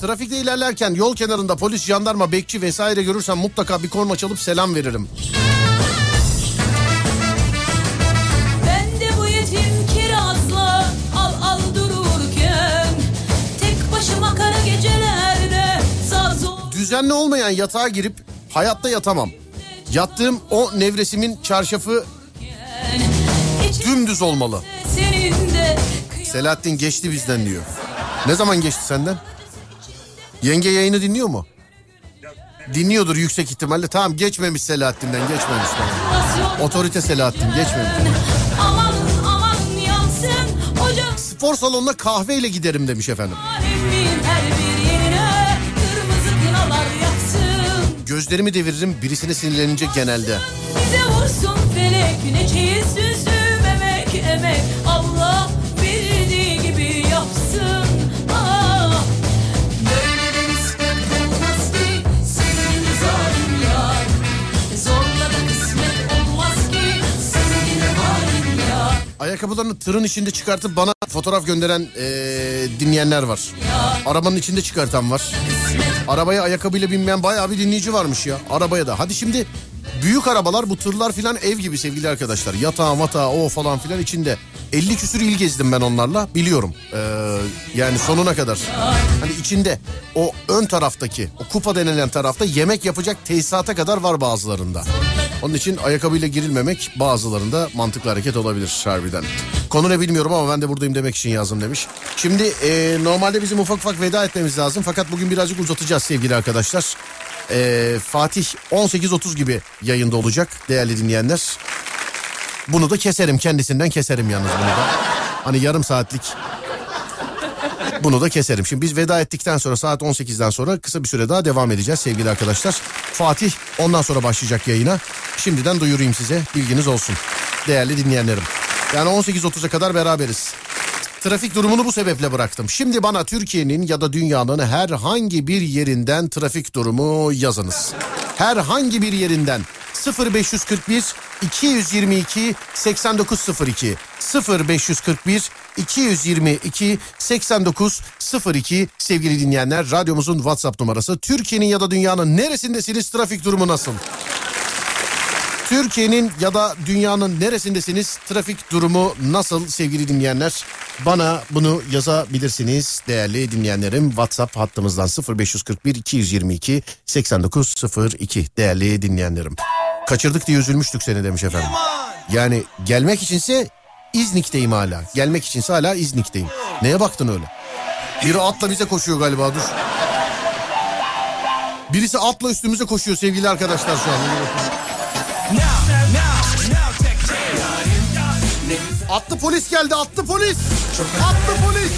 Trafikte ilerlerken yol kenarında polis, jandarma, bekçi vesaire görürsem mutlaka bir korna çalıp selam veririm. Düzenli olmayan yatağa girip hayatta yatamam. Yattığım o nevresimin çarşafı dümdüz olmalı. Selahattin geçti bizden diyor. Ne zaman geçti senden? Yenge yayını dinliyor mu? Dinliyordur yüksek ihtimalle. Tamam geçmemiş Selahattin'den geçmemiş. Tamam. Otorite Selahattin geçmemiş. aman aman yansın ocak Spor salonuna kahveyle giderim demiş efendim. Gözlerimi deviririm birisine sinirlenince genelde. bize vursun felek ne çeyiz süsüm emek emek Allah bildiği gibi yapsın ah. Ki ki Ayakkabılarını tırın içinde çıkartıp bana fotoğraf gönderen eee, dinleyenler var. Arabanın içinde çıkartan var. Arabaya ayakkabıyla binmeyen bayağı bir dinleyici varmış ya. Arabaya da. Hadi şimdi büyük arabalar bu tırlar filan ev gibi sevgili arkadaşlar. Yatağı matağı o falan filan içinde. 50 küsür il gezdim ben onlarla biliyorum. Ee, yani sonuna kadar. Hani içinde o ön taraftaki o kupa denilen tarafta yemek yapacak tesisata kadar var bazılarında. Onun için ayakkabıyla girilmemek bazılarında mantıklı hareket olabilir harbiden. Konu ne bilmiyorum ama ben de buradayım demek için yazdım demiş. Şimdi e, normalde bizim ufak ufak veda etmemiz lazım. Fakat bugün birazcık uzatacağız sevgili arkadaşlar. E, Fatih 18.30 gibi yayında olacak değerli dinleyenler. Bunu da keserim kendisinden keserim yalnız bunu da. Hani yarım saatlik bunu da keserim. Şimdi biz veda ettikten sonra saat 18'den sonra kısa bir süre daha devam edeceğiz sevgili arkadaşlar. Fatih ondan sonra başlayacak yayına. Şimdiden duyurayım size bilginiz olsun. Değerli dinleyenlerim. Yani 18.30'a kadar beraberiz. Trafik durumunu bu sebeple bıraktım. Şimdi bana Türkiye'nin ya da dünyanın herhangi bir yerinden trafik durumu yazınız. Herhangi bir yerinden 0541 222 8902 0541 222 8902 sevgili dinleyenler radyomuzun WhatsApp numarası. Türkiye'nin ya da dünyanın neresindesiniz trafik durumu nasıl? Türkiye'nin ya da dünyanın neresindesiniz? Trafik durumu nasıl sevgili dinleyenler? Bana bunu yazabilirsiniz değerli dinleyenlerim. WhatsApp hattımızdan 0541 222 8902 değerli dinleyenlerim. Kaçırdık diye üzülmüştük seni demiş efendim. Yani gelmek içinse İznik'teyim hala. Gelmek içinse hala İznik'teyim. Neye baktın öyle? Biri atla bize koşuyor galiba dur. Birisi atla üstümüze koşuyor sevgili arkadaşlar şu an. Atlı polis geldi atlı polis. Atlı polis.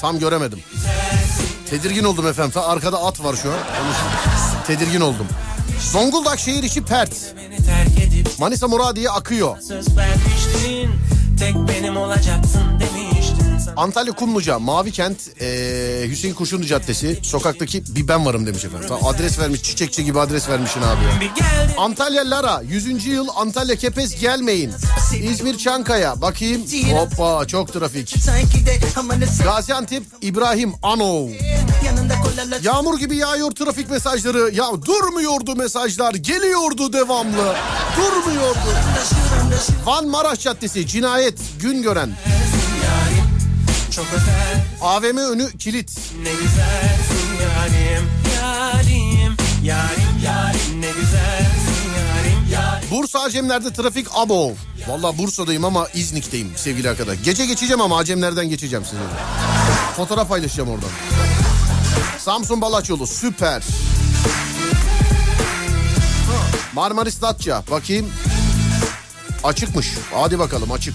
Tam göremedim. Tedirgin oldum efendim. Arkada at var şu an. Tedirgin oldum. Zonguldak şehir içi pert. Manisa Muradiye akıyor. Söz vermiştin tek benim olacaksın sana. Antalya Kumluca, Mavi Kent, eee, Hüseyin Kurşunlu Caddesi, sokaktaki bir ben varım demiş efendim. Adres vermiş, çiçekçi gibi adres vermişsin abi ya. Antalya Lara, 100. yıl Antalya Kepez gelmeyin. İzmir Çankaya, bakayım. Hoppa çok trafik. Gaziantep İbrahim Anov. Yağmur gibi yağıyor trafik mesajları. Ya durmuyordu mesajlar. Geliyordu devamlı. Durmuyordu. Van Maraş Caddesi cinayet gün gören. Çok özel AVM önü kilit. ne güzelsin yarim yarim yarim yarim ne güzelsin yarim yarim Bursa Acemler'de trafik abo. Valla Bursa'dayım ama İznik'teyim sevgili arkadaş. Gece geçeceğim ama Acemler'den geçeceğim size. Fotoğraf paylaşacağım oradan. Samsun Balaç yolu süper. Marmaris Datça bakayım. Açıkmış. Hadi bakalım açık.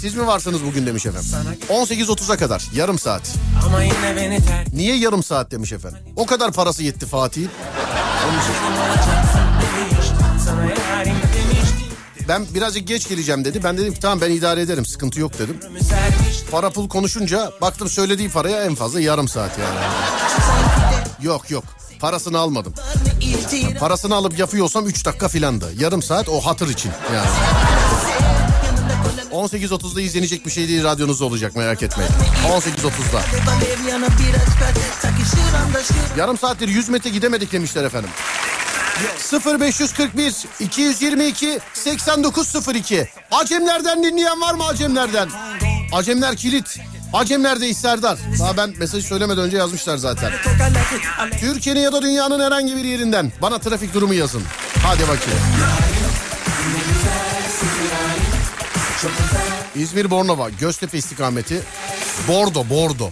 Siz mi varsınız bugün demiş efendim. 18.30'a kadar yarım saat. Niye yarım saat demiş efendim. O kadar parası yetti demiştim Ben birazcık geç geleceğim dedi. Ben dedim ki tamam ben idare ederim sıkıntı yok dedim. Para pul konuşunca baktım söylediği paraya en fazla yarım saat yani. Yok yok. Parasını almadım. Parasını alıp yapıyorsam 3 dakika filandı. Yarım saat o hatır için yani. 18.30'da izlenecek bir şey değil radyonuzda olacak merak etmeyin. 18.30'da. Yarım saattir 100 metre gidemedik demişler efendim. 0541 222 8902 Acemlerden dinleyen var mı Acemlerden? Acemler kilit. Acemlerdeyiz Serdar. Daha ben mesajı söylemeden önce yazmışlar zaten. Türkiye'nin ya da dünyanın herhangi bir yerinden bana trafik durumu yazın. Hadi bakayım. İzmir Bornova Göztepe istikameti Bordo Bordo.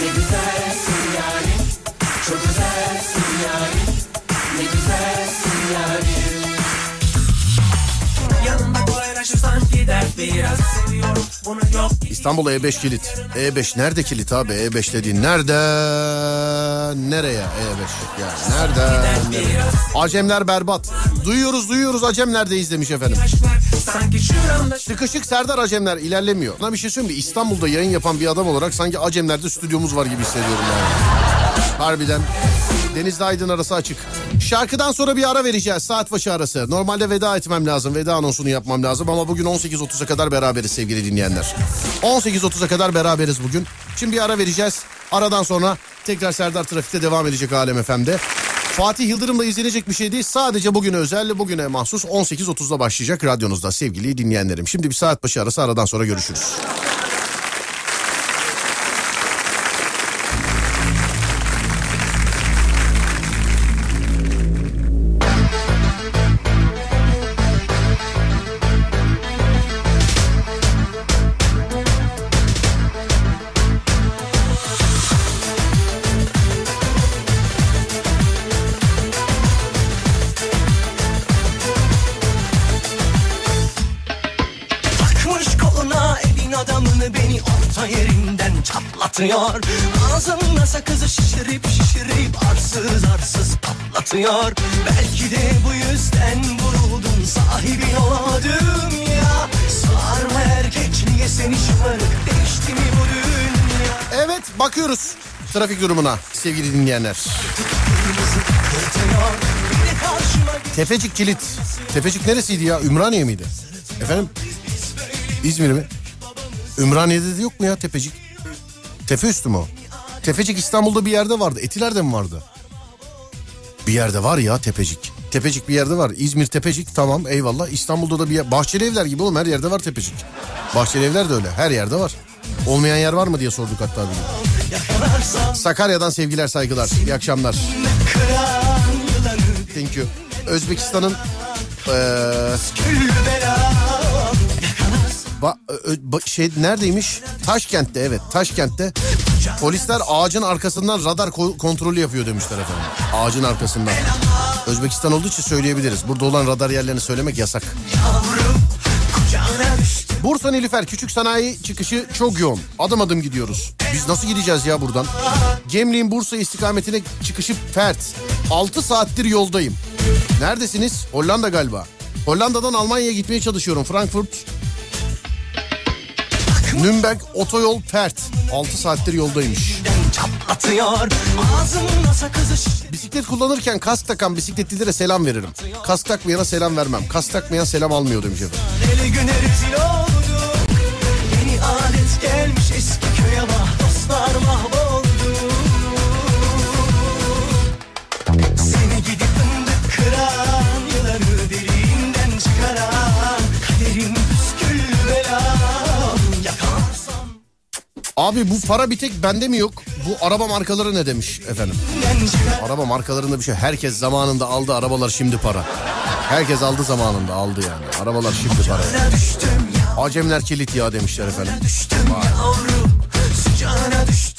Ne güzelsin yarim Çok yarim kolaylaşırsan gider biraz seviyorum bunu yok İstanbul E5 kilit. E5 nerede kilit abi? E5 dediğin nerede? Nereye E5? Ya nerede? nereye? Acemler berbat. Duyuyoruz duyuyoruz Acemler'deyiz demiş efendim. Sanki Sıkışık Serdar Acemler ilerlemiyor. Sana bir şey söyleyeyim mi? İstanbul'da yayın yapan bir adam olarak sanki Acemler'de stüdyomuz var gibi hissediyorum yani. Harbiden. Denizli Aydın arası açık. Şarkıdan sonra bir ara vereceğiz. Saat başı arası. Normalde veda etmem lazım. Veda anonsunu yapmam lazım ama bugün 18.30'a kadar beraberiz sevgili dinleyenler. 18.30'a kadar beraberiz bugün. Şimdi bir ara vereceğiz. Aradan sonra tekrar Serdar Trafik'te devam edecek Alem FM'de. Fatih Yıldırım'la izlenecek bir şey değil. Sadece bugüne özel, bugüne mahsus 18.30'da başlayacak radyonuzda sevgili dinleyenlerim. Şimdi bir saat başı arası aradan sonra görüşürüz. Çatlatıyor Ağzımda sakızı şişirip şişirip arsız arsız patlatıyor Belki de bu yüzden vuruldum sahibin olamadım ya Sarma erkekliğe seni şımarık değişti mi bu dünya Evet bakıyoruz trafik durumuna sevgili dinleyenler. Tepecik kilit. Tepecik neresiydi ya? Ümraniye miydi? Efendim? İzmir mi? Ümraniye'de de yok mu ya Tepecik? Tepe üstü mü? Tepecik İstanbul'da bir yerde vardı. Etiler'de mi vardı? Bir yerde var ya Tepecik. Tepecik bir yerde var. İzmir Tepecik tamam eyvallah. İstanbul'da da bir yer. Bahçeli evler gibi oğlum her yerde var Tepecik. Bahçeli evler de öyle her yerde var. Olmayan yer var mı diye sorduk hatta bir. Sakarya'dan sevgiler saygılar. İyi akşamlar. Thank you. Özbekistan'ın eee, ba- ba- şey neredeymiş? Taşkent'te evet Taşkent'te polisler ağacın arkasından radar ko- kontrolü yapıyor demişler efendim. Ağacın arkasından. Özbekistan olduğu için söyleyebiliriz. Burada olan radar yerlerini söylemek yasak. Bursa Nilüfer küçük sanayi çıkışı çok yoğun. Adım adım gidiyoruz. Biz nasıl gideceğiz ya buradan? Gemliğin Bursa istikametine çıkışı fert. 6 saattir yoldayım. Neredesiniz? Hollanda galiba. Hollanda'dan Almanya'ya gitmeye çalışıyorum. Frankfurt. Nürnberg otoyol fert. 6 saattir yoldaymış. Bisiklet kullanırken kask takan bisikletlilere selam veririm. Kask takmayana selam vermem. Kask takmayan selam almıyor demiş efendim. Eli güne rezil oldu Yeni adet gelmiş eski Abi bu para bir tek bende mi yok? Bu araba markaları ne demiş efendim? Araba markalarında bir şey. Herkes zamanında aldı arabalar şimdi para. Herkes aldı zamanında aldı yani. Arabalar şimdi para. Acemler kilit ya demişler efendim.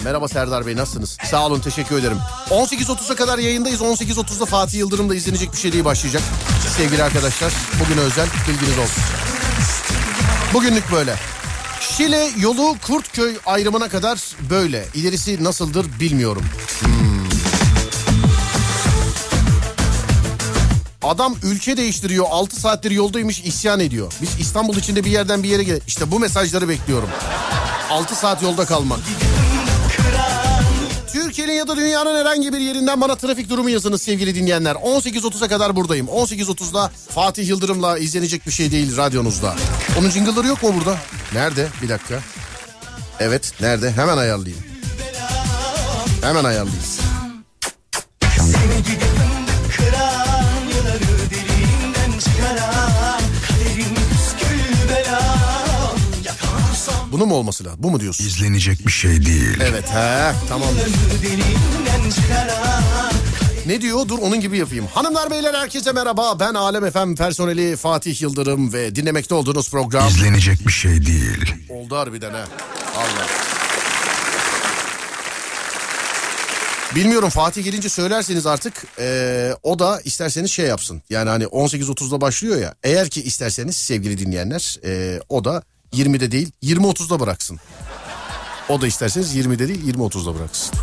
Merhaba Serdar Bey nasılsınız? Sağ olun teşekkür ederim. 18.30'a kadar yayındayız. 18.30'da Fatih Yıldırım'da izlenecek bir şey değil başlayacak. Sevgili arkadaşlar bugüne özel bilginiz olsun. Bugünlük böyle. Şile yolu Kurtköy ayrımına kadar böyle. İlerisi nasıldır bilmiyorum. Hmm. Adam ülke değiştiriyor 6 saattir yoldaymış isyan ediyor. Biz İstanbul içinde bir yerden bir yere gel. İşte bu mesajları bekliyorum. 6 saat yolda kalmak. Türkiye'nin ya da dünyanın herhangi bir yerinden bana trafik durumu yazınız sevgili dinleyenler. 18.30'a kadar buradayım. 18.30'da Fatih Yıldırım'la izlenecek bir şey değil radyonuzda. Onun jingle'ları yok mu burada? Nerede? Bir dakika. Evet nerede? Hemen ayarlayayım. Hemen ayarlayayım. Bunu mu olması lazım? Bu mu diyorsun? İzlenecek bir şey değil. Evet he çıkaran Ne diyor? Dur onun gibi yapayım. Hanımlar beyler herkese merhaba. Ben Alem FM personeli Fatih Yıldırım ve dinlemekte olduğunuz program... İzlenecek bir şey değil. Oldu harbiden ha. Allah. Bilmiyorum Fatih gelince söylerseniz artık eee, o da isterseniz şey yapsın. Yani hani 18.30'da başlıyor ya. Eğer ki isterseniz sevgili dinleyenler eee, o da 20'de değil 20.30'da bıraksın. O da isterseniz 20'de değil 20.30'da bıraksın.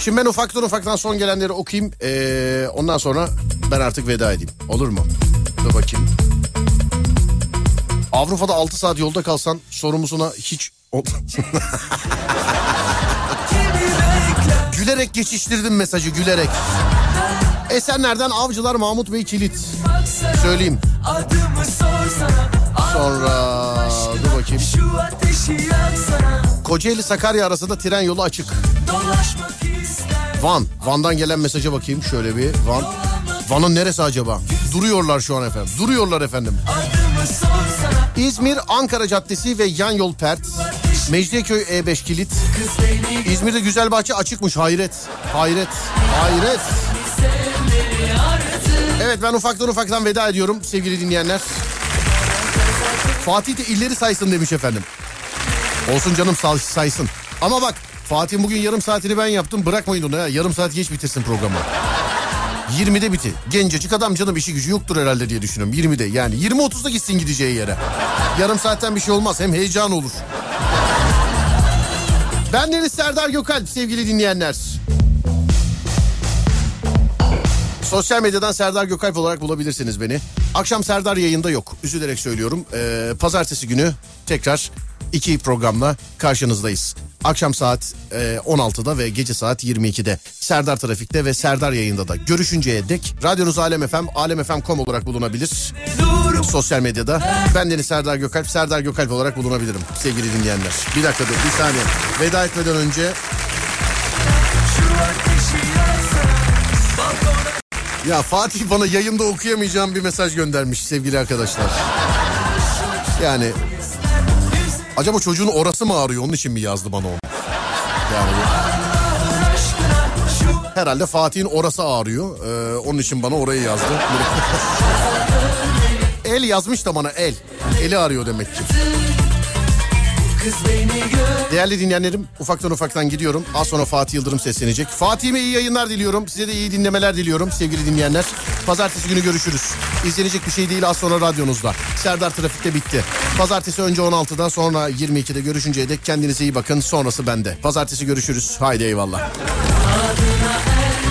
Şimdi ben ufaktan ufaktan son gelenleri okuyayım. Ee, ondan sonra ben artık veda edeyim. Olur mu? Dur bakayım. Avrupa'da 6 saat yolda kalsan sorumlusuna hiç... gülerek geçiştirdim mesajı gülerek. Esenler'den Avcılar Mahmut Bey Kilit. Söyleyeyim. Sonra dur bakayım. Kocaeli Sakarya arasında tren yolu açık. Van. Van'dan gelen mesaja bakayım şöyle bir. Van. Van'ın neresi acaba? Duruyorlar şu an efendim. Duruyorlar efendim. İzmir Ankara Caddesi ve yan yol pert. Mecidiyeköy E5 kilit. İzmir'de Güzelbahçe açıkmış hayret. Hayret. Hayret. Evet ben ufaktan ufaktan veda ediyorum sevgili dinleyenler. Fatih de illeri saysın demiş efendim. Olsun canım say- saysın. Ama bak Fatih bugün yarım saatini ben yaptım. Bırakmayın onu ya. Yarım saat geç bitirsin programı. 20'de biti. Gencecik adam canım işi gücü yoktur herhalde diye düşünüyorum. 20'de yani 20-30'da gitsin gideceği yere. Yarım saatten bir şey olmaz. Hem heyecan olur. Ben Deniz Serdar Gökalp sevgili dinleyenler. Sosyal medyadan Serdar Gökalp olarak bulabilirsiniz beni. Akşam Serdar yayında yok. Üzülerek söylüyorum. Ee, pazartesi günü tekrar iki programla karşınızdayız. Akşam saat e, 16'da ve gece saat 22'de Serdar Trafik'te ve Serdar yayında da görüşünceye dek radyonuz Alem FM, alemfm.com olarak bulunabilir. Sosyal medyada. Ben Deniz Serdar Gökalp, Serdar Gökalp olarak bulunabilirim sevgili dinleyenler. Bir dakika dur bir saniye. Veda etmeden önce Ya Fatih bana yayında okuyamayacağım bir mesaj göndermiş sevgili arkadaşlar. Yani acaba çocuğun orası mı ağrıyor onun için mi yazdı bana onu? Yani herhalde Fatih'in orası ağrıyor. Ee, onun için bana orayı yazdı. el yazmış da bana el. Eli ağrıyor demek ki. Değerli dinleyenlerim ufaktan ufaktan gidiyorum. Az sonra Fatih Yıldırım seslenecek. Fatih'ime iyi yayınlar diliyorum. Size de iyi dinlemeler diliyorum sevgili dinleyenler. Pazartesi günü görüşürüz. İzlenecek bir şey değil az sonra radyonuzda. Serdar Trafik'te bitti. Pazartesi önce 16'da sonra 22'de görüşünceye dek kendinize iyi bakın. Sonrası bende. Pazartesi görüşürüz. Haydi eyvallah. Adına el